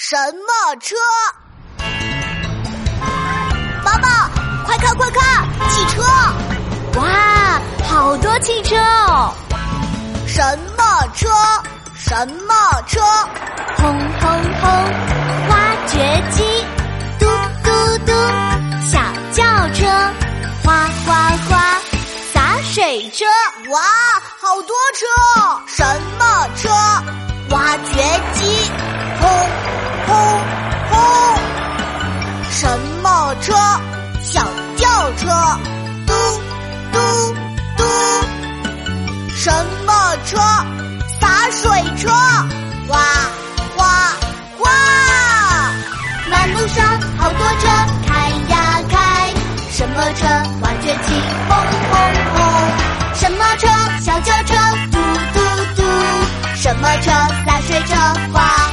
什么车？妈妈，快看快看，汽车！哇，好多汽车哦！什么车？什么车？轰轰轰，挖掘机！嘟嘟嘟，小轿车！哗哗哗，洒水车！哇，好多车！什么车？挖掘机！轰轰！什么车？小轿车！嘟嘟嘟！什么车？洒水车！哗哗哗！马路上好多车，开呀开！什么车？挖掘机！轰轰轰！什么车？小轿车！嘟嘟嘟！什么车？洒水车！哗。